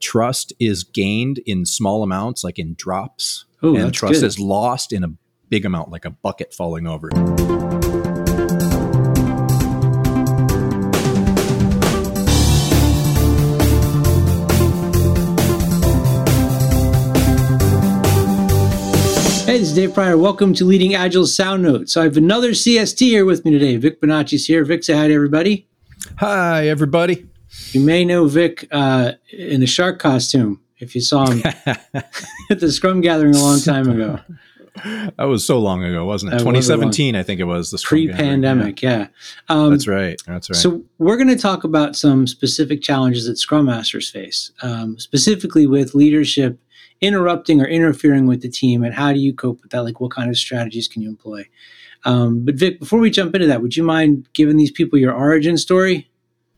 trust is gained in small amounts, like in drops, Ooh, and trust good. is lost in a big amount, like a bucket falling over. Hey, this is Dave Prior. Welcome to Leading Agile Sound Notes. So I have another CST here with me today. Vic Bonacci's here. Vic, say hi to everybody. Hi, everybody. You may know Vic uh, in a shark costume if you saw him at the Scrum gathering a long time ago, That was so long ago, wasn't it? That was 2017, I think it was. The Scrum pre-pandemic. Yeah. yeah. Um, That's right. That's right. So we're going to talk about some specific challenges that Scrum Masters face, um, specifically with leadership interrupting or interfering with the team, and how do you cope with that? Like, what kind of strategies can you employ? Um, but Vic, before we jump into that, would you mind giving these people your origin story?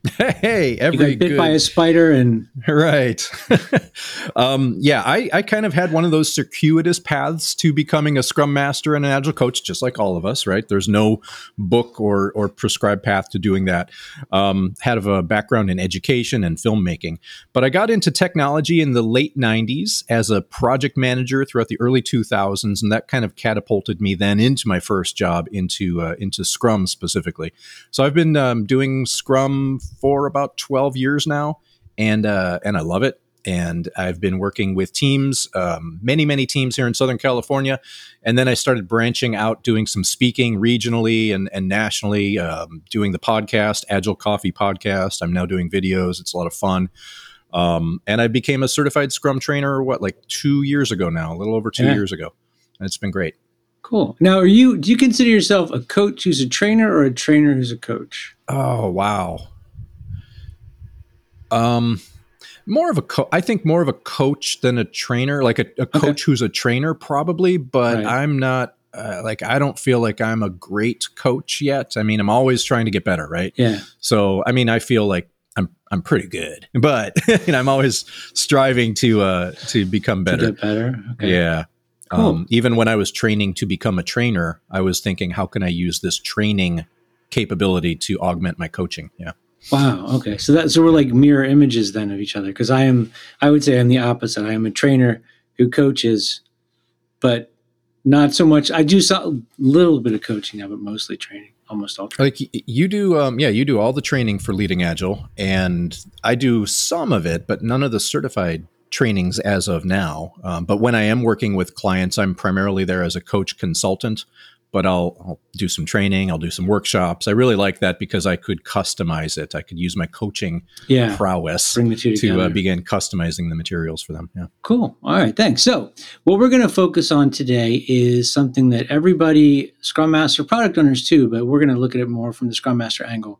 hey, You every got bit good, by a spider, and right. um, yeah, I, I kind of had one of those circuitous paths to becoming a Scrum Master and an Agile coach, just like all of us. Right? There's no book or or prescribed path to doing that. Um, had a background in education and filmmaking, but I got into technology in the late '90s as a project manager throughout the early 2000s, and that kind of catapulted me then into my first job into uh, into Scrum specifically. So I've been um, doing Scrum for about 12 years now, and uh, and I love it. And I've been working with teams, um, many many teams here in Southern California, and then I started branching out, doing some speaking regionally and and nationally, um, doing the podcast, Agile Coffee podcast. I'm now doing videos. It's a lot of fun. Um, and I became a certified Scrum trainer. What like two years ago now, a little over two Yeah. years ago, and it's been great. cool. Now, are you? Do you consider yourself a coach who's a trainer, or a trainer who's a coach? Oh wow. Um, more of a co- I think more of a coach than a trainer, like a, a coach who's a trainer, probably. But Right. I'm not. Uh, like I don't feel like I'm a great coach yet. I mean, I'm always trying to get better, right? Yeah. So, I mean, I feel like I'm I'm pretty good, but you know, I'm always striving to uh to become To better. get better. Okay. Yeah. Cool. Um, even when I was training to become a trainer, I was thinking, how can I use this training capability to augment my coaching? Yeah. Wow. Okay. So that so we're like mirror images then of each other because I am I would say I'm the opposite. I am a trainer who coaches, but not so much. I do a little bit of coaching now, but mostly training. Almost all training. Like you do, um, yeah, you do all the training for leading agile, and I do some of it, but none of the certified trainings as of now. Um, but when I am working with clients, I'm primarily there as a coach consultant. But I'll, I'll do some training, I'll do some workshops. I really like that because I could customize it. I could use my coaching Yeah. prowess Bring the two to uh, begin customizing the materials for them. Yeah. Cool. All right. Thanks. So, what we're going to focus on today is something that everybody, Scrum Master, product owners too, but we're going to look at it more from the Scrum Master angle,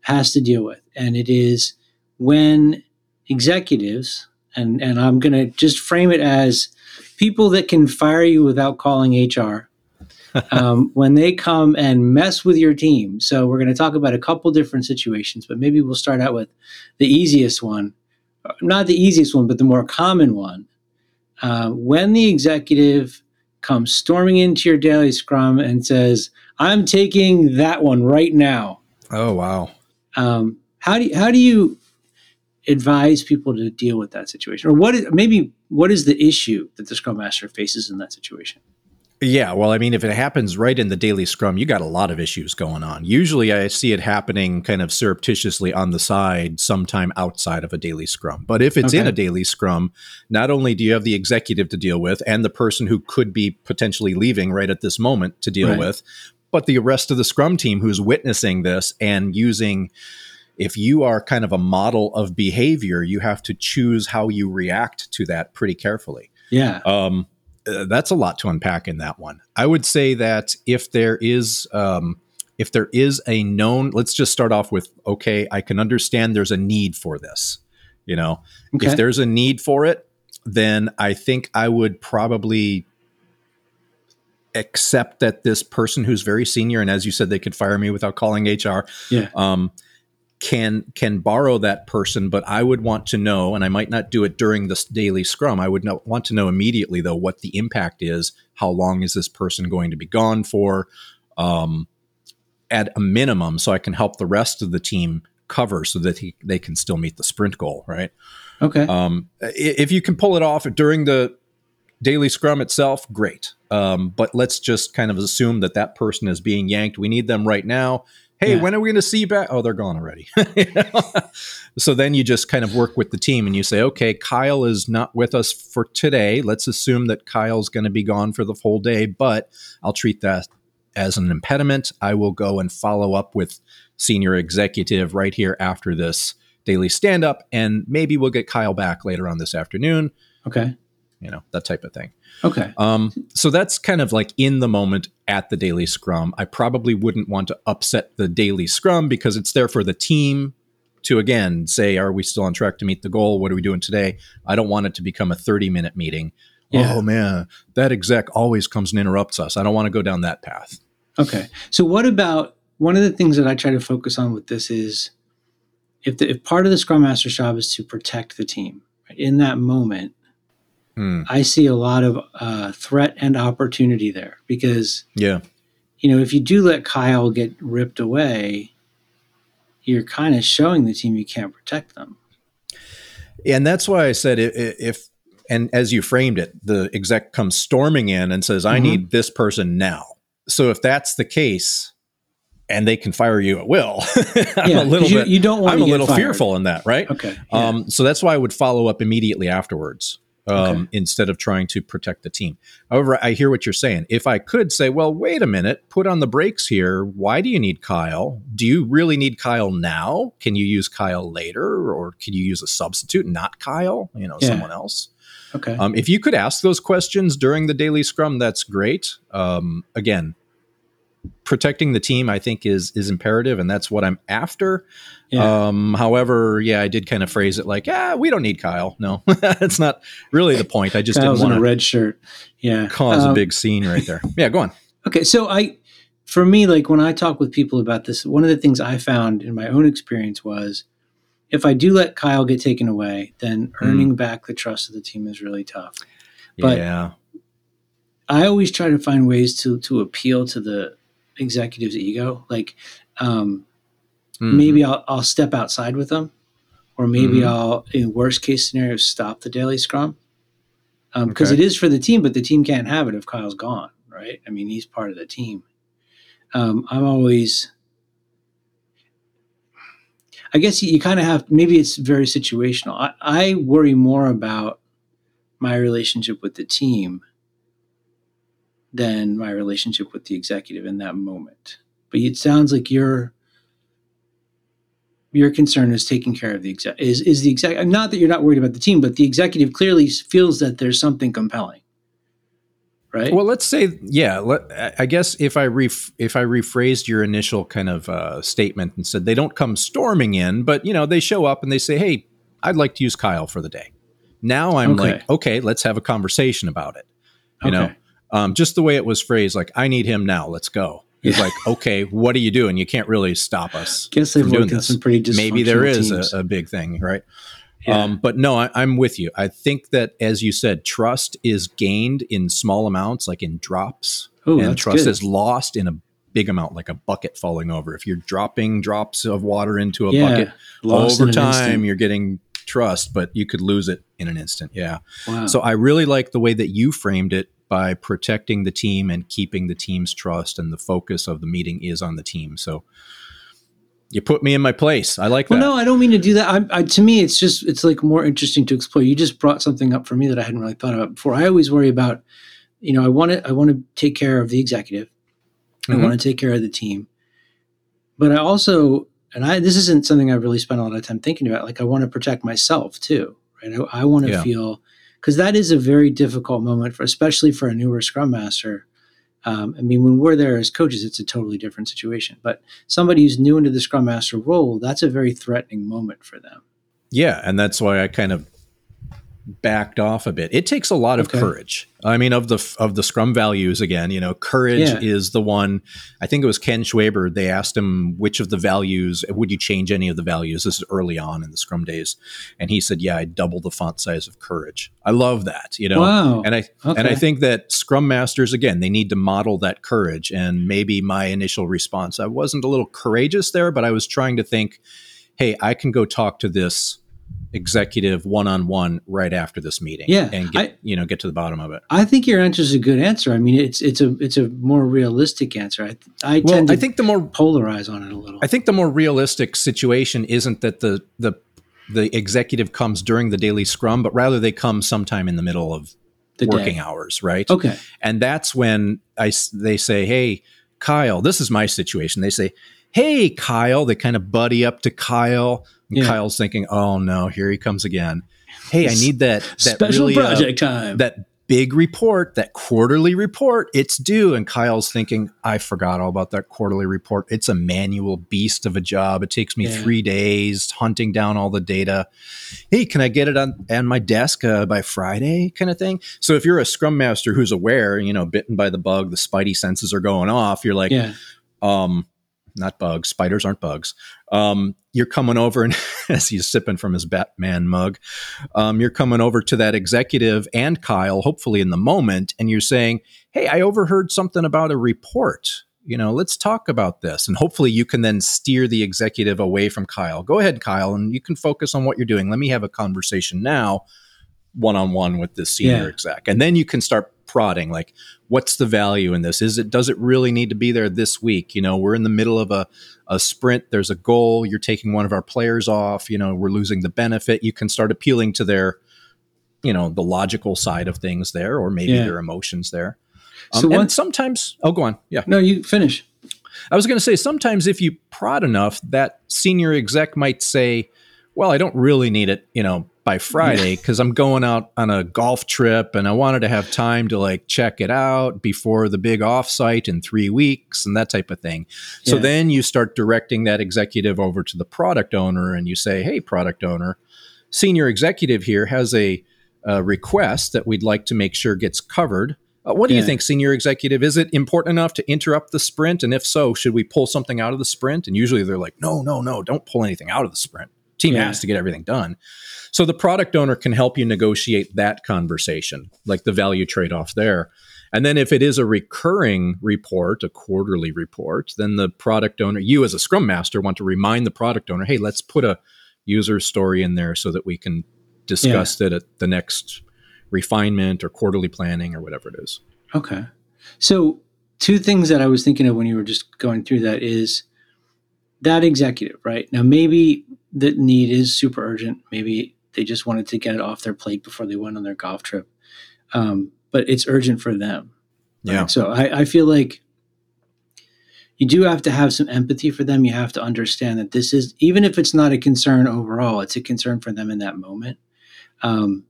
has to deal with. And it is when executives, and, and I'm going to just frame it as people that can fire you without calling HR. Um, when they come and mess with your team. So, we're going to talk about a couple different situations, but maybe we'll start out with the easiest one not the easiest one, but the more common one. Uh, when the executive comes storming into your daily scrum and says, "I'm taking that one right now," Oh wow. um, how do you, how do you advise people to deal with that situation, or what is, maybe what is the issue that the scrum master faces in that situation? Yeah, well, I mean, if it happens right in the daily scrum, you got a lot of issues going on. Usually, I see it happening kind of surreptitiously on the side, sometime outside of a daily scrum. But if it's in a daily scrum, not only do you have the executive to deal with and the person who could be potentially leaving right at this moment to deal Right. with, but the rest of the scrum team who's witnessing this and using. If you are kind of a model of behavior, you have to choose how you react to that pretty carefully. Yeah, Um, uh, that's a lot to unpack in that one. I would say that if there is um, if there is a known, let's just start off with okay, I can understand there's a need for this. You know, okay, if there's a need for it, then I think I would probably accept that this person who's very senior and as you said they could fire me without calling HR yeah, um, can can borrow that person, but I would want to know, and I might not do it during this daily scrum. I would know, want to know immediately though what the impact is. How long is this person going to be gone for? Um, at a minimum, so I can help the rest of the team cover so that he, they can still meet the sprint goal, right? Okay. Um, if you can pull it off during the daily scrum itself, great. Um, but let's just kind of assume that that person is being yanked. We need them right now. Hey, yeah. when are we going to see you back? Oh, they're gone already. so then you just kind of work with the team and you say, okay, Kyle is not with us for today. Let's assume that Kyle's going to be gone for the whole day, but I'll treat that as an impediment. I will go and follow up with senior executive right here after this daily stand up, and maybe we'll get Kyle back later on this afternoon. Okay. You know, that type of thing. Okay. Um, so that's kind of like in the moment at the daily scrum. I probably wouldn't want to upset the daily scrum because it's there for the team to again say, are we still on track to meet the goal? What are we doing today? I don't want it to become a 30 minute meeting. Yeah. Oh man, that exec always comes and interrupts us. I don't want to go down that path. Okay. So what about one of the things that I try to focus on with this is if the, if part of the scrum master's job is to protect the team right, in that moment, mm. I see a lot of uh, threat and opportunity there because yeah, you know if you do let Kyle get ripped away, you're kind of showing the team you can't protect them. And that's why I said if and as you framed it, the exec comes storming in and says, "I mm-hmm. need this person now." So if that's the case, and they can fire you at will. I'm yeah, a little you, bit. You don't. want. I'm a little fired. fearful in that, right? Okay. Yeah. Um, so that's why I would follow up immediately afterwards. Um, okay. instead of trying to protect the team. However, I hear what you're saying. If I could say, well, wait a minute, put on the brakes here. Why do you need Kyle? Do you really need Kyle now? Can you use Kyle later, or can you use a substitute, not Kyle? You know, yeah. someone else. Okay. Um, if you could ask those questions during the daily scrum, that's great. Um, again, protecting the team, I think, is is imperative, and that's what I'm after. Yeah. Um, however, yeah, I did kind of phrase it like, "Ah, we don't need Kyle." No, that's not really the point. I just Kyle's didn't want a red shirt. Yeah, cause um, a big scene right there. Yeah, go on. Okay, so I, for me, like when I talk with people about this, one of the things I found in my own experience was, if I do let Kyle get taken away, then hmm. earning mm. back the trust of the team is really tough. But yeah. I always try to find ways to to appeal to the executive's ego. Like um, mm-hmm. maybe I'll, I'll step outside with them, or maybe mm-hmm. I'll, in worst case scenario, stop the daily scrum because um, okay. it is for the team, but the team can't have it if Kyle's gone, right? I mean, he's part of the team. Um, I'm always. I guess you, you kind of have maybe it's very situational. I, I worry more about my relationship with the team than my relationship with the executive in that moment. But it sounds like your your concern is taking care of the exec is is the exec not that you're not worried about the team, but the executive clearly feels that there's something compelling. Right. Well, let's say, yeah. Let, I guess if I ref, if I rephrased your initial kind of uh, statement and said they don't come storming in, but you know they show up and they say, "Hey, I'd like to use Kyle for the day." Now I'm okay. like, okay, let's have a conversation about it. You okay. know, um, just the way it was phrased, like "I need him now. Let's go." He's yeah. like, "Okay, what are you doing? You can't really stop us." Guess they've doing this. some pretty maybe there is a, a, big thing, right? Yeah. Um, but no, I, I'm with you. I think that, as you said, trust is gained in small amounts, like in drops, Ooh, and trust good. is lost in a big amount, like a bucket falling over. If you're dropping drops of water into a yeah. bucket, over time, you're getting trust, but you could lose it in an instant. Yeah. Wow. So I really like the way that you framed it by protecting the team and keeping the team's trust and the focus of the meeting is on the team. So you put me in my place. I like well, that. no, I don't mean to do that. I, I, to me, it's just it's like more interesting to explore. You just brought something up for me that I hadn't really thought about before. I always worry about, you know, I want to I want to take care of the executive. Mm-hmm. I want to take care of the team, but I also and I this isn't something I've really spent a lot of time thinking about. Like I want to protect myself too, right? I, I want to yeah. feel because that is a very difficult moment for, especially for a newer Scrum Master. Um, I mean, when we're there as coaches, it's a totally different situation. But somebody who's new into the Scrum Master role, that's a very threatening moment for them. Yeah, and that's why I kind of backed off a bit. It takes a lot of okay. courage. I mean, of the of the Scrum values again, you know, courage yeah. is the one. I think it was Ken Schwaber. They asked him which of the values would you change any of the values. This is early on in the Scrum days, and he said, "Yeah, I double the font size of courage." I love that, you know. Wow. And I okay. and I think that Scrum masters again they need to model that courage. And maybe my initial response, I wasn't a little courageous there, but I was trying to think hey, I can go talk to this executive one on one right after this meeting. Yeah, and get I, you know get to the bottom of it. I think your answer is a good answer. I mean, it's it's a it's a more realistic answer. I I well, tend to I think the more polarize on it a little. I think the more realistic situation isn't that the the the executive comes during the daily scrum, but rather they come sometime in the middle of the working day. hours, right? Okay, and that's when I they say, hey. Kyle, this is my situation. They say, Hey, Kyle. They kind of buddy up to Kyle. And yeah. Kyle's thinking, Oh no, here he comes again. Hey, I need that, that special really, uh, project uh, time. That big report, that quarterly report, it's due. And Kyle's thinking, I forgot all about that quarterly report. It's a manual beast of a job. It takes me yeah. three days hunting down all the data. Hey, can I get it on, on my desk uh, by Friday kind of thing? So if you're a scrum master who's aware, you know, bitten by the bug, the spidey senses are going off, you're like, yeah. um, not bugs. Spiders aren't bugs. Um, you're coming over and as he's sipping from his Batman mug, um, you're coming over to that executive and Kyle, hopefully in the moment, and you're saying, "Hey, I overheard something about a report. You know, let's talk about this." And hopefully, you can then steer the executive away from Kyle. Go ahead, Kyle, and you can focus on what you're doing. Let me have a conversation now, one on one with this senior yeah. exec, and then you can start prodding like what's the value in this? Is it does it really need to be there this week? You know we're in the middle of a, a sprint. There's a goal. You're taking one of our players off. You know we're losing the benefit. You can start appealing to their you know the logical side of things there or maybe yeah. their emotions there. Um, so and sometimes oh go on. Yeah. No you finish. I was going to say sometimes if you prod enough that senior exec might say well i don't really need it you know by Friday because I'm going out on a golf trip and I wanted to have time to like check it out before the big offsite in three weeks and that type of thing. So then you start directing that executive over to the product owner and you say, Hey, product owner, senior executive here has a, a request that we'd like to make sure gets covered. Uh, what do yeah. you think, senior executive? Is it important enough to interrupt the sprint? And if so, should we pull something out of the sprint? And usually they're like, no, no, no, don't pull anything out of the sprint. Team yeah. has to get everything done. So the product owner can help you negotiate that conversation, like the value trade off there. And then if it is a recurring report, a quarterly report, then the product owner, you as a scrum master want to remind the product owner, hey, let's put a user story in there so that we can discuss yeah. it at the next refinement or quarterly planning or whatever it is. Okay. So two things that I was thinking of when you were just going through that is that executive, right? Now maybe the need is super urgent. Maybe they just wanted to get it off their plate before they went on their golf trip. Um, but it's urgent for them. Yeah. So I, I feel like you do have to have some empathy for them. You have to understand that this is, even if it's not a concern overall, it's a concern for them in that moment. Um,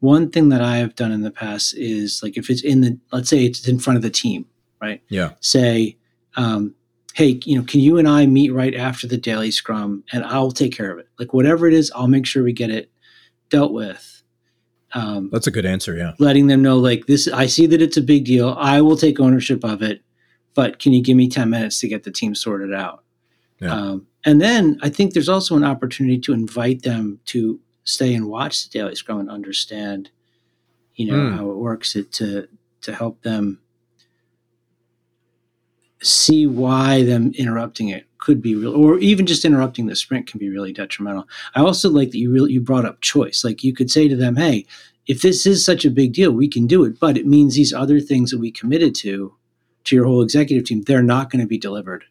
one thing that I have done in the past is like if it's in the, let's say it's in front of the team, right? Yeah. Say, um, hey, you know, can you and I meet right after the daily scrum and I'll take care of it. Like whatever it is, I'll make sure we get it dealt with. Um, That's a good answer. Yeah. Letting them know like this, I see that it's a big deal. I will take ownership of it, but can you give me 10 minutes to get the team sorted out? Yeah. Um, and then I think there's also an opportunity to invite them to stay and watch the daily scrum and understand, you know, mm. how it works it, to, to help them see why them interrupting it could be real or even just interrupting the sprint can be really detrimental. I also like that you really you brought up choice. Like you could say to them hey if this is such a big deal we can do it but it means these other things that we committed to to your whole executive team they're not going to be delivered.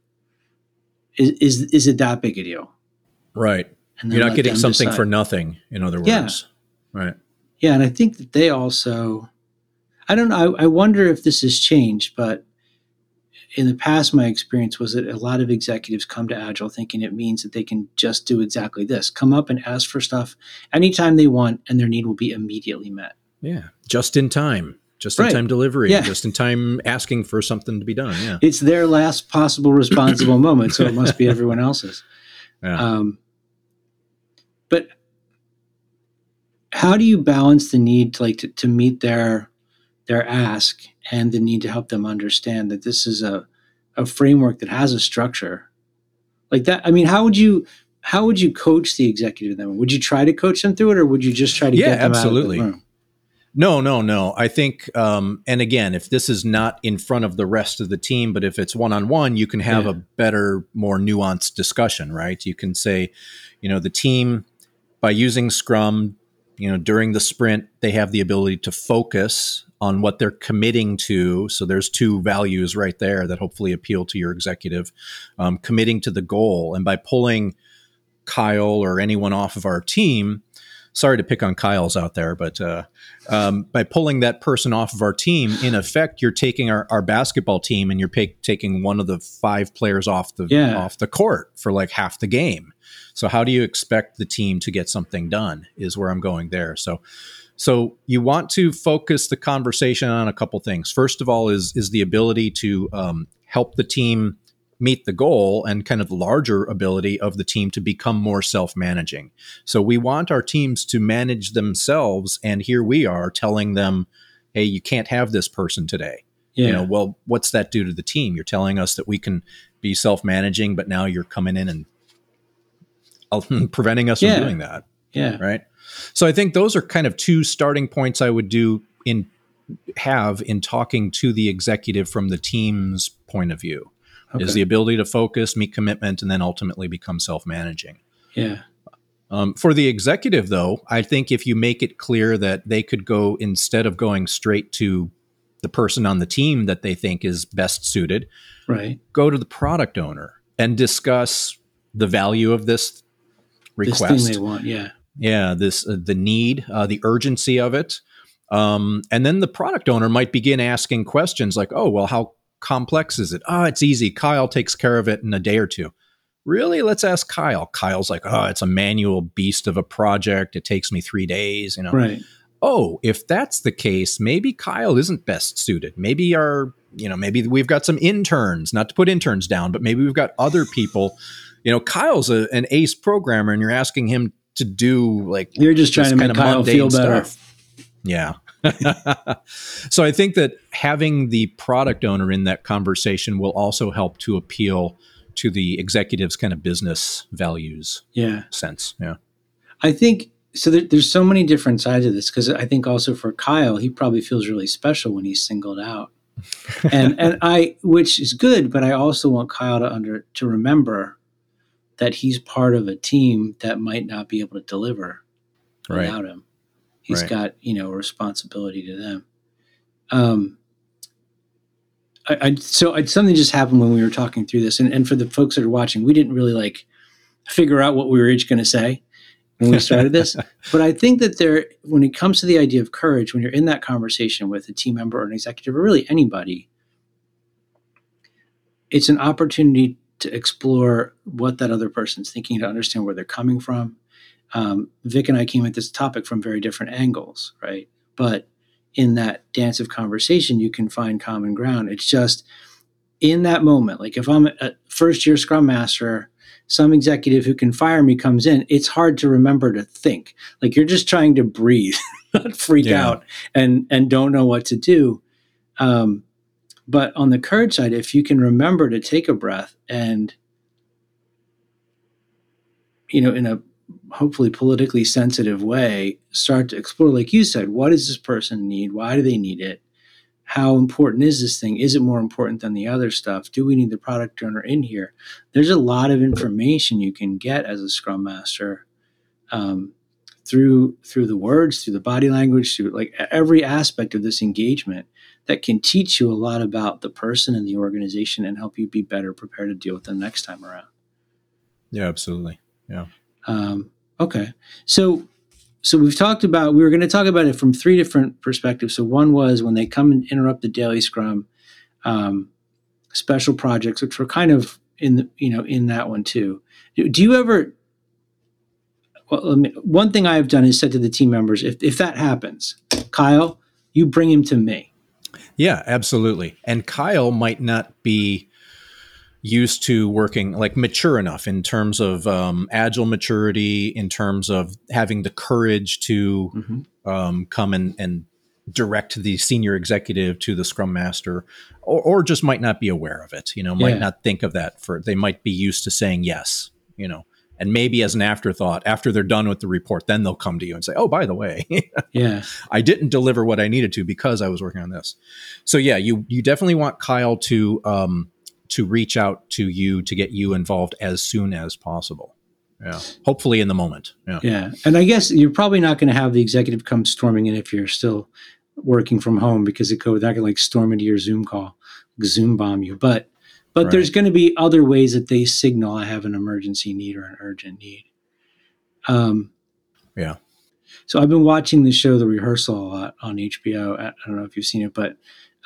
Is, is is it that big a deal? Right. You're not getting something decide. for nothing in other words. Yeah. right. Yeah and i think that they also i don't know I, I wonder if this has changed but in the past, my experience was that a lot of executives come to Agile thinking it means that they can just do exactly this come up and ask for stuff anytime they want, and their need will be immediately met. Yeah, just in time. Just in right. time delivery, yeah. just in time asking for something to be done. Yeah. It's their last possible responsible moment, so it must be everyone else's. Yeah. Um, but how do you balance the need to like to, to meet their their ask and the need to help them understand that this is a, a framework that has a structure like that i mean how would you how would you coach the executive then would you try to coach them through it or would you just try to yeah, get them absolutely. out of the room No, no, no. I think, um, and again, if this is not in front of the rest of the team, but if it's one on one, you can have yeah. a better, more nuanced discussion, right? You can say, you know, the team by using Scrum, you know, during the sprint, they have the ability to focus on what they're committing to. So there's two values right there that hopefully appeal to your executive, um, committing to the goal, and by pulling Kyle or anyone off of our team sorry to pick on Kyle's out there, but uh, um, by pulling that person off of our team, in effect, you're taking our, our basketball team and you're taking one of the five players off the yeah. off the court for like half the game. So how do you expect the team to get something done? Is where I'm going there. So. So you want to focus the conversation on a couple things. First of all, is is the ability to um, help the team meet the goal and kind of the larger ability of the team to become more self managing. So we want our teams to manage themselves. And here we are telling them, hey, you can't have this person today. Yeah. You know, well, what's that do to the team? You're telling us that we can be self managing, but now you're coming in and preventing us yeah. from doing that. Yeah. Right. So I think those are kind of two starting points I would do in have in talking to the executive from the team's point of view okay. is the ability to focus, meet commitment, and then ultimately become self managing. Yeah. Um, for the executive, though, I think if you make it clear that they could go instead of going straight to the person on the team that they think is best suited, right? Go to the product owner and discuss the value of this request. This thing they want, yeah, yeah. This uh, the need, uh, the urgency of it, um, and then the product owner might begin asking questions like, "Oh, well, how complex is it? Oh, it's easy. Kyle takes care of it in a day or two. Really? Let's ask Kyle. Kyle's like, oh, it's a manual beast of a project. It takes me three days, you know. Right. Oh, if that's the case, maybe Kyle isn't best suited. Maybe our, you know, maybe we've got some interns, not to put interns down, but maybe we've got other people. You know, Kyle's a, an ace programmer and you're asking him to do like you're just trying to make Kyle feel better. Stuff. Yeah. so I think that having the product owner in that conversation will also help to appeal to the executive's kind of business values yeah sense yeah i think so there, there's so many different sides of this because i think also for kyle he probably feels really special when he's singled out and and i which is good but i also want kyle to under to remember that he's part of a team that might not be able to deliver right. without him He's right. got you know a responsibility to them. Um, I, I so I, something just happened when we were talking through this, and, and for the folks that are watching, we didn't really like figure out what we were each going to say when we started this. but I think that there, when it comes to the idea of courage, when you're in that conversation with a team member or an executive or really anybody, it's an opportunity to explore what that other person's thinking, to understand where they're coming from, um, Vic and I came at this topic from very different angles, right? But in that dance of conversation, you can find common ground. It's just in that moment, like if I'm a first year Scrum Master, some executive who can fire me comes in, it's hard to remember to think. Like you're just trying to breathe, not freak yeah. out and and don't know what to do. Um, but on the courage side, if you can remember to take a breath and you know, in a hopefully politically sensitive way start to explore like you said what does this person need? Why do they need it? How important is this thing? Is it more important than the other stuff? Do we need the product owner in here? There's a lot of information you can get as a scrum master um, through through the words through the body language through like every aspect of this engagement that can teach you a lot about the person and the organization and help you be better prepared to deal with them next time around yeah absolutely yeah um, Okay. So so we've talked about we were going to talk about it from three different perspectives. So one was when they come and interrupt the daily scrum, um, special projects, which were kind of in the you know in that one too. Do, you ever? Well, me, one thing I have done is said to the team members, if if that happens, Kyle, you bring him to me. Yeah, absolutely. And Kyle might not be used to working like mature enough in terms of um, agile maturity, in terms of having the courage to mm-hmm. um, come and, and direct the senior executive to the scrum master or, or just might not be aware of it you know might yeah. not think of that for they might be used to saying yes you know and maybe as an afterthought, after they're done with the report, then they'll come to you and say, "Oh, by the way, yeah, I didn't deliver what I needed to because I was working on this." So yeah, you you definitely want Kyle to um, to reach out to you to get you involved as soon as possible. Yeah, hopefully in the moment. Yeah, yeah, and I guess you're probably not going to have the executive come storming in if you're still working from home because it could that can like storm into your Zoom call, Zoom bomb you, but but right. there's going to be other ways that they signal I have an emergency need or an urgent need. Um, yeah. So I've been watching the show The Rehearsal a lot on HBO. I don't know if you've seen it, but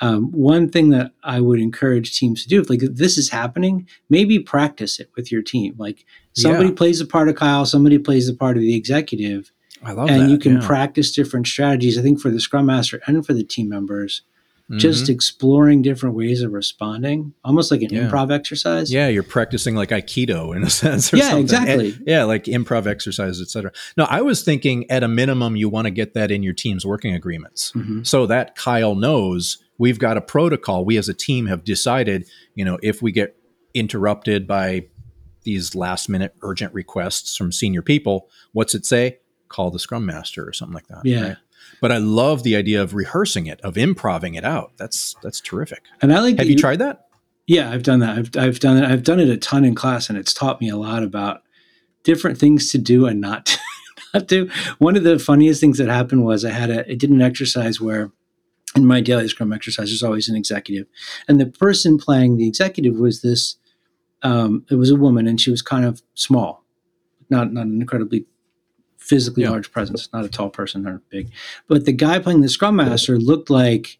um, one thing that I would encourage teams to do, if like if this is happening, maybe practice it with your team. Like somebody yeah. plays the part of Kyle, somebody plays the part of the executive. I love and that. you can yeah. practice different strategies. I think for the Scrum Master and for the team members, mm-hmm. just exploring different ways of responding, almost like an yeah. improv exercise. Yeah, you're practicing like Aikido in a sense. yeah, something. exactly. And, yeah, like improv exercises, etc. No, I was thinking at a minimum, you want to get that in your team's working agreements, mm-hmm. so that Kyle knows we've got a protocol. We as a team have decided, you know, if we get interrupted by these last minute urgent requests from senior people, what's it say? Call the scrum master or something like that. Yeah. Right? But I love the idea of rehearsing it, of improving it out. That's that's terrific. And I like. Have you, you tried that? Yeah, I've done that. I've I've done it. I've done it a ton in class, and it's taught me a lot about different things to do and not to, not do. One of the funniest things that happened was I had a I did an exercise where in my daily Scrum exercise there's always an executive, and the person playing the executive was this. Um, it was a woman, and she was kind of small, not not an incredibly physically yeah. large presence, not a tall person or big. But the guy playing the scrum master looked like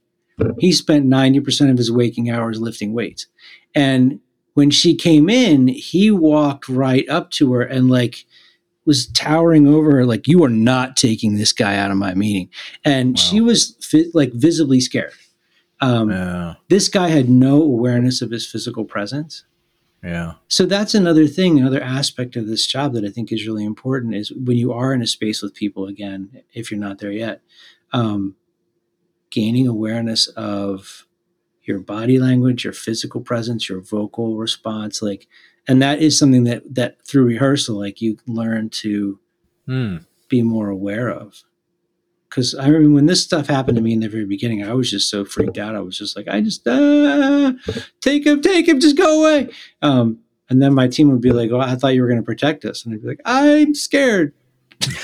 he spent 90% of his waking hours lifting weights. And when she came in, he walked right up to her and like was towering over her, like, You are not taking this guy out of my meeting. And wow. she was fi- like visibly scared. Um, yeah. This guy had no awareness of his physical presence. Yeah. So that's another thing, another aspect of this job that I think is really important is when you are in a space with people again, if you're not there yet, um, gaining awareness of your body language, your physical presence, your vocal response, like, and that is something that that through rehearsal, like you learn to mm. be more aware of because I mean, when this stuff happened to me in the very beginning, I was just so freaked out. I was just like, I just uh, take him, take him, just go away. Um, and then my team would be like, "Oh, I thought you were going to protect us," and I'd be like, "I'm scared."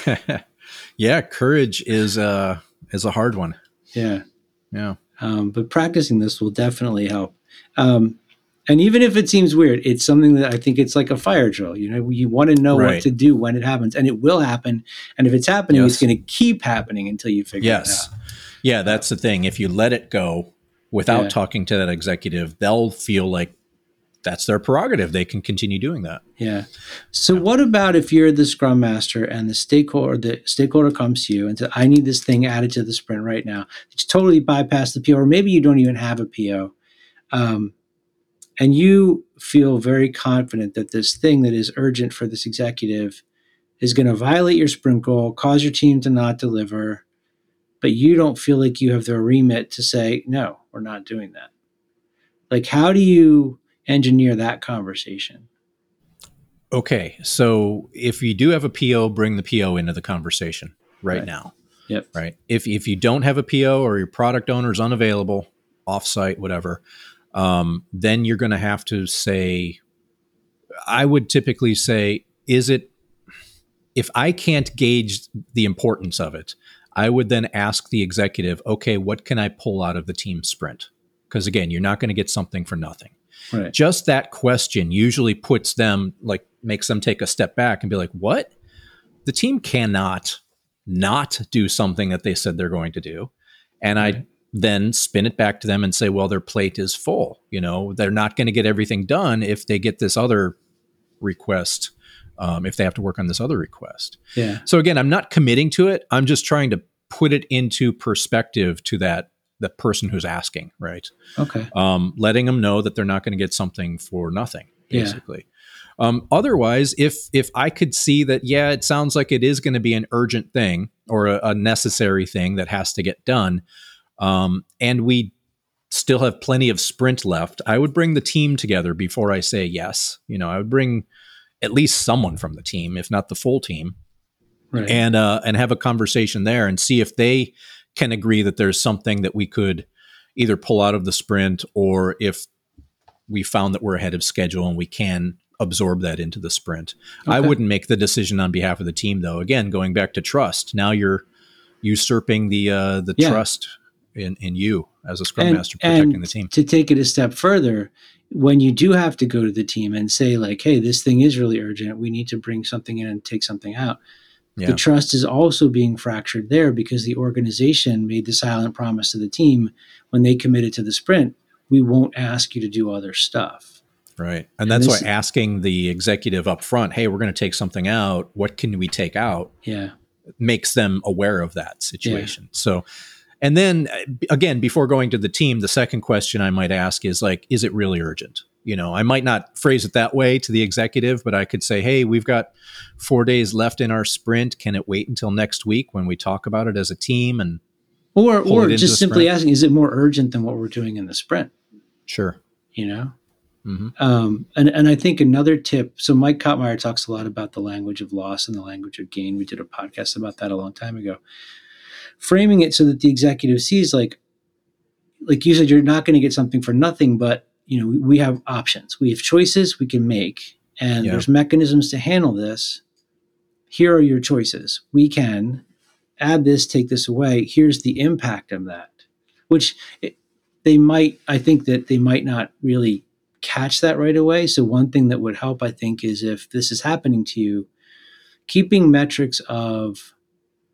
yeah, courage is uh is a hard one. Yeah, yeah. Um, but practicing this will definitely help. Um, and even if it seems weird, it's something that I think it's like a fire drill. You know, you want to know right. what to do when it happens, and it will happen. And if it's happening, yes. it's going to keep happening until you figure yes. it out. Yes. Yeah, that's the thing. If you let it go without yeah. talking to that executive, they'll feel like that's their prerogative. They can continue doing that. Yeah. So yeah. what about if you're the scrum master and the stakeholder the stakeholder comes to you and says, I need this thing added to the sprint right now. It's totally bypass the PO, or maybe you don't even have a PO. Um, and you feel very confident that this thing that is urgent for this executive is going to violate your sprint goal, cause your team to not deliver, but you don't feel like you have the remit to say, no, we're not doing that. Like, how do you engineer that conversation? Okay. So if you do have a PO, bring the PO into the conversation right, right. now. Yep. Right. If, if you don't have a PO or your product owner is unavailable, offsite, whatever, um, then you're going to have to say, I would typically say, is it, if I can't gauge the importance of it, I would then ask the executive, okay, what can I pull out of the team sprint? Because again, you're not going to get something for nothing. Right. Just that question usually puts them, like, makes them take a step back and be like, what? The team cannot not do something that they said they're going to do. And right. I then spin it back to them and say, well, their plate is full. You know, they're not going to get everything done if they get this other request, um, if they have to work on this other request. Yeah. So again, I'm not committing to it. I'm just trying to put it into perspective to that the person who's asking, right? Okay. Um, letting them know that they're not going to get something for nothing, basically. Yeah. Um, otherwise, if if I could see that, yeah, it sounds like it is going to be an urgent thing or a, a necessary thing that has to get done um, and we still have plenty of sprint left, I would bring the team together before I say yes. You know, I would bring at least someone from the team, if not the full team, Right. and uh, and have a conversation there and see if they can agree that there's something that we could either pull out of the sprint or if we found that we're ahead of schedule and we can absorb that into the sprint. I wouldn't make the decision on behalf of the team though. Again, going back to trust. Now you're usurping the uh, the Yeah. trust in in you as a scrum And- master protecting the team. to take it a step further, when you do have to go to the team and say like, "Hey, this thing is really urgent. We need to bring something in and take something out." Yeah. The trust is also being fractured there because the organization made the silent promise to the team when they committed to the sprint, "We won't ask you to do other stuff." Right. And And that's this- why asking the executive up front, hey, we're going to take something out. What can we take out? Yeah. makes them aware of that situation. So, and then uh, again, before going to the team, the second question I might ask is like, is it really urgent? You know, I might not phrase it that way to the executive, but I could say, hey, we've got four days left in our sprint. Can it wait until next week when we talk about it as a team? And Or or just simply asking, is it more urgent than what we're doing in the sprint? sure. You know? hmm Um, and, and I think another tip, so Mike Cottmeyer talks a lot about the language of loss and the language of gain. We did a podcast about that a long time ago. Framing it so that the executive sees like, like you said, you're not going to get something for nothing, but you know, we, we have options. We have choices we can make and Yeah. there's mechanisms to handle this. Here are your choices. We can add this, take this away. Here's the impact of that, which it, they might, I think that they might not really catch that right away. So one thing that would help, I think, is if this is happening to you, keeping metrics of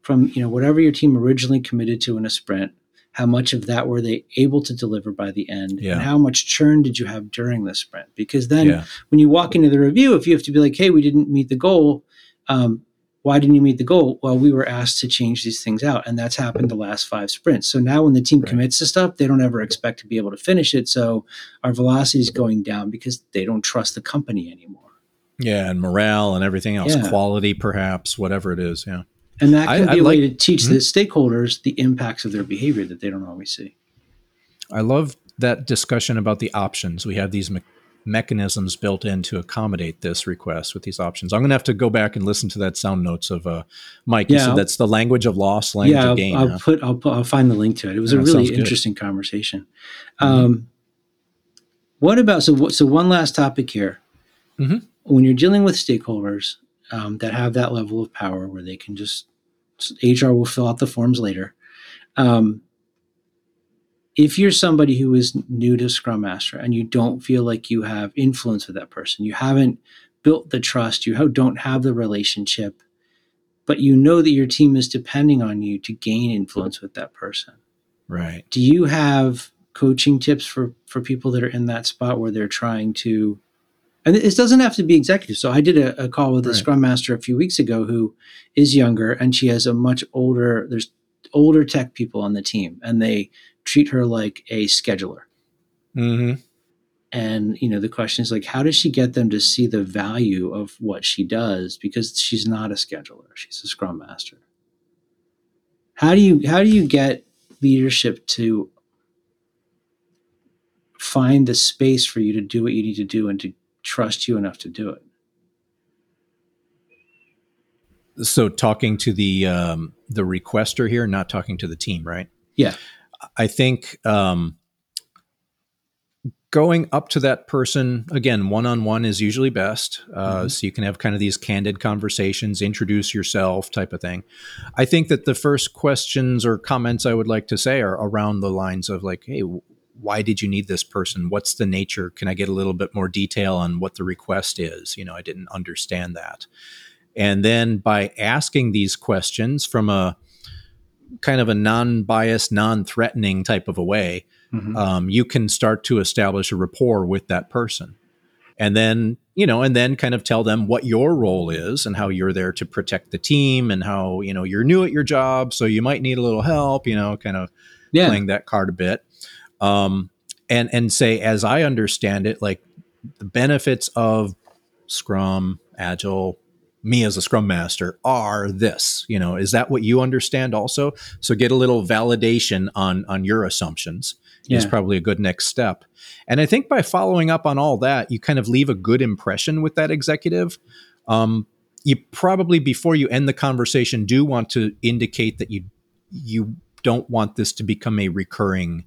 from you know whatever your team originally committed to in a sprint, how much of that were they able to deliver by the end, Yeah. and how much churn did you have during the sprint? Because then Yeah. when you walk into the review, if you have to be like, hey, we didn't meet the goal. Um, why didn't you meet the goal? Well, we were asked to change these things out, and that's happened the last five sprints. So now, when the team Right. commits to stuff, they don't ever expect to be able to finish it. So our velocity is going down because they don't trust the company anymore. Yeah. And morale and everything else, Yeah. quality, perhaps, whatever it is. Yeah. And that I- can I be a way to teach Mhm. the stakeholders the impacts of their behavior that they don't always see. I love that discussion about the options. We have these me- mechanisms built in to accommodate this request with these options. I'm going to have to go back and listen to that sound notes of uh, Mike. You Yeah, said that's the language of loss, language yeah, of I'll, gain. I'll huh? put, I'll put, I'll find the link to it. It was Yeah, a really good. interesting conversation. Um, what about so? So one last topic here. Mhm. When you're dealing with stakeholders um, that have that level of power, where they can just HR will fill out the forms later. Um, if you're somebody who is new to Scrum Master and you don't feel like you have influence with that person, you haven't built the trust, you don't have the relationship, but you know that your team is depending on you to gain influence with that person. Right. Do you have coaching tips for for people that are in that spot where they're trying to and it doesn't have to be executive. So I did a, a call with a Right. scrum master a few weeks ago who is younger and she has a much older there's older tech people on the team and they treat her like a scheduler. Mm-hmm. And you know the question is like how does she get them to see the value of what she does because she's not a scheduler, she's a scrum master. How do you how do you get leadership to find the space for you to do what you need to do and to trust you enough to do it? So talking to the um, the requester here, not talking to the team, right? Yeah. I think um, going up to that person again, one on one is usually best. Uh, Mhm. So you can have kind of these candid conversations, introduce yourself, type of thing. I think that the first questions or comments I would like to say are around the lines of like, "Hey, why did you need this person? What's the nature? Can I get a little bit more detail on what the request is? You know, I didn't understand that." And then by asking these questions from a kind of a non-biased, non-threatening type of a way, Mhm. um, you can start to establish a rapport with that person and then you know and then kind of tell them what your role is and how you're there to protect the team and how you know you're new at your job so you might need a little help you know kind of yeah. playing that card a bit um, and and say as i understand it like the benefits of scrum agile me as a scrum master are this you know is that what you understand also? So get a little validation on on your assumptions yeah. is probably a good next step. And i think by following up on all that you kind of leave a good impression with that executive. Um, you probably before you end the conversation do want to indicate that you you don't want this to become a recurring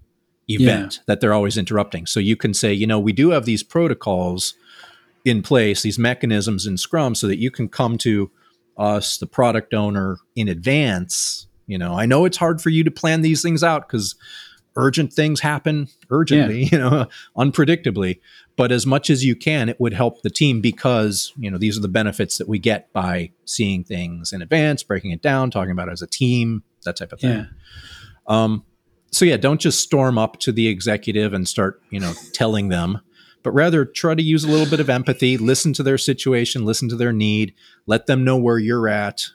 event yeah. that they're always interrupting so you can say you know we do have these protocols in place, these mechanisms in Scrum, so that you can come to us, the product owner, in advance. You know, I know it's hard for you to plan these things out because urgent things happen urgently, yeah. you know, unpredictably. But as much as you can, it would help the team because, you know, these are the benefits that we get by seeing things in advance, breaking it down, talking about it as a team, that type of thing. Yeah. Um, so yeah, don't just storm up to the executive and start, you know, telling them but rather try to use a little bit of empathy, listen to their situation, listen to their need, let them know where you're at,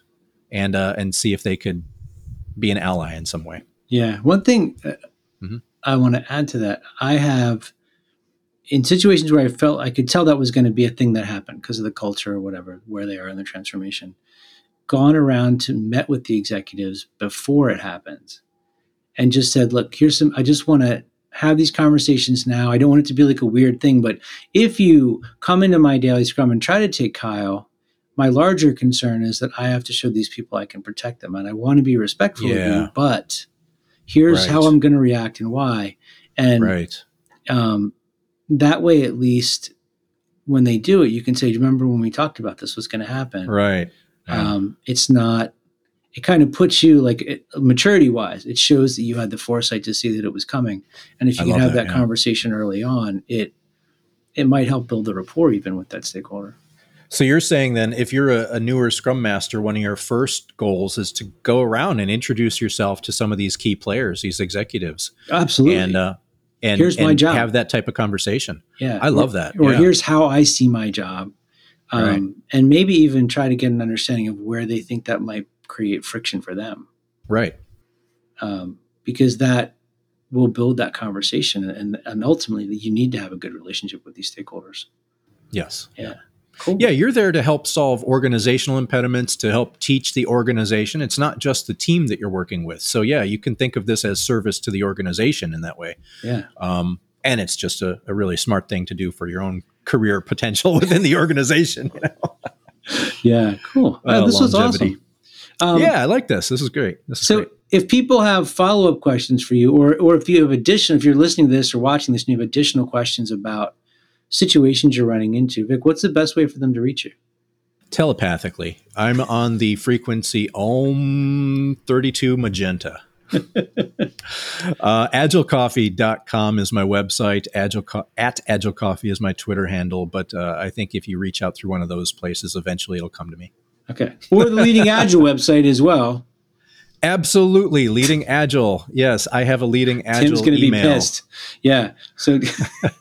and uh, and see if they could be an ally in some way. Yeah, one thing uh, mm-hmm. I want to add to that, I have in situations where I felt I could tell that was going to be a thing that happened because of the culture or whatever, where they are in the transformation, gone around to met with the executives before it happens and just said, look, here's some, I just want to have these conversations now. I don't want it to be like a weird thing, but if you come into my daily scrum and try to take Kyle, my larger concern is that I have to show these people I can protect them and I want to be respectful yeah. of you, but here's right. how I'm going to react and why. And right. um, that way, at least when they do it, you can say, Do you remember when we talked about this was going to happen? Right. Yeah. Um, it's not it kind of puts you like maturity wise it shows that you had the foresight to see that it was coming. And if you I can have that, that yeah. conversation early on it it might help build the rapport even with that stakeholder. So you're saying then if you're a, a, newer scrum master one of your first goals is to go around and introduce yourself to some of these key players these executives. Absolutely. And uh, and here's and my job. have that type of conversation. Yeah. I love that. Or yeah. here's how i see my job. Um, right. and maybe even try to get an understanding of where they think that might create friction for them. Right. Um, because that will build that conversation. And, and ultimately, you need to have a good relationship with these stakeholders. Yes. Yeah. Cool. Yeah, you're there to help solve organizational impediments, to help teach the organization. It's not just the team that you're working with. So, yeah, you can think of this as service to the organization in that way. Yeah. Um, and it's just a, a, really smart thing to do for your own career potential within the organization. You know? yeah, cool. Uh, this longevity. was awesome. Um, yeah, I like this. This is great. This is so, great. if people have follow up questions for you, or or if you have additional, if you're listening to this or watching this, and you have additional questions about situations you're running into, Vic, what's the best way for them to reach you? Telepathically, I'm on the frequency Om 32 Magenta. uh, agilecoffee.com is my website. Agile Co- at Agile Coffee is my Twitter handle. But uh, I think if you reach out through one of those places, eventually it'll come to me. Okay. Or the Leading Agile website as well. Absolutely. Leading Agile. Yes, I have a Leading Agile email. Tim's going to be pissed. Yeah. So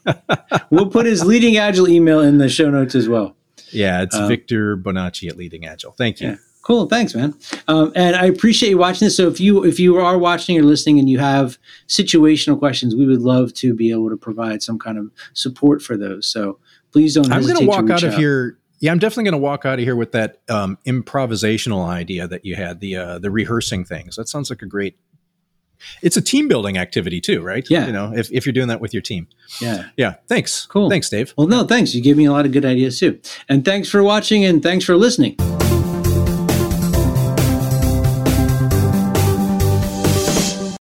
we'll put his Leading Agile email in the show notes as well. Yeah, it's um, Victor Bonacci at Leading Agile. Thank you. Yeah. Cool, thanks, man. Um, and I appreciate you watching this. So if you if you are watching or listening and you have situational questions, we would love to be able to provide some kind of support for those. So please don't. Hesitate. I'm going to walk out of here yeah, I'm definitely going to walk out of here with that um, improvisational idea that you had the uh, the rehearsing things. That sounds like a great. It's a team building activity too, right? Yeah. You know, if, if you're doing that with your team. Yeah. Yeah. Thanks. Cool. Thanks, Dave. Well, no, thanks. You gave me a lot of good ideas too. And thanks for watching and thanks for listening.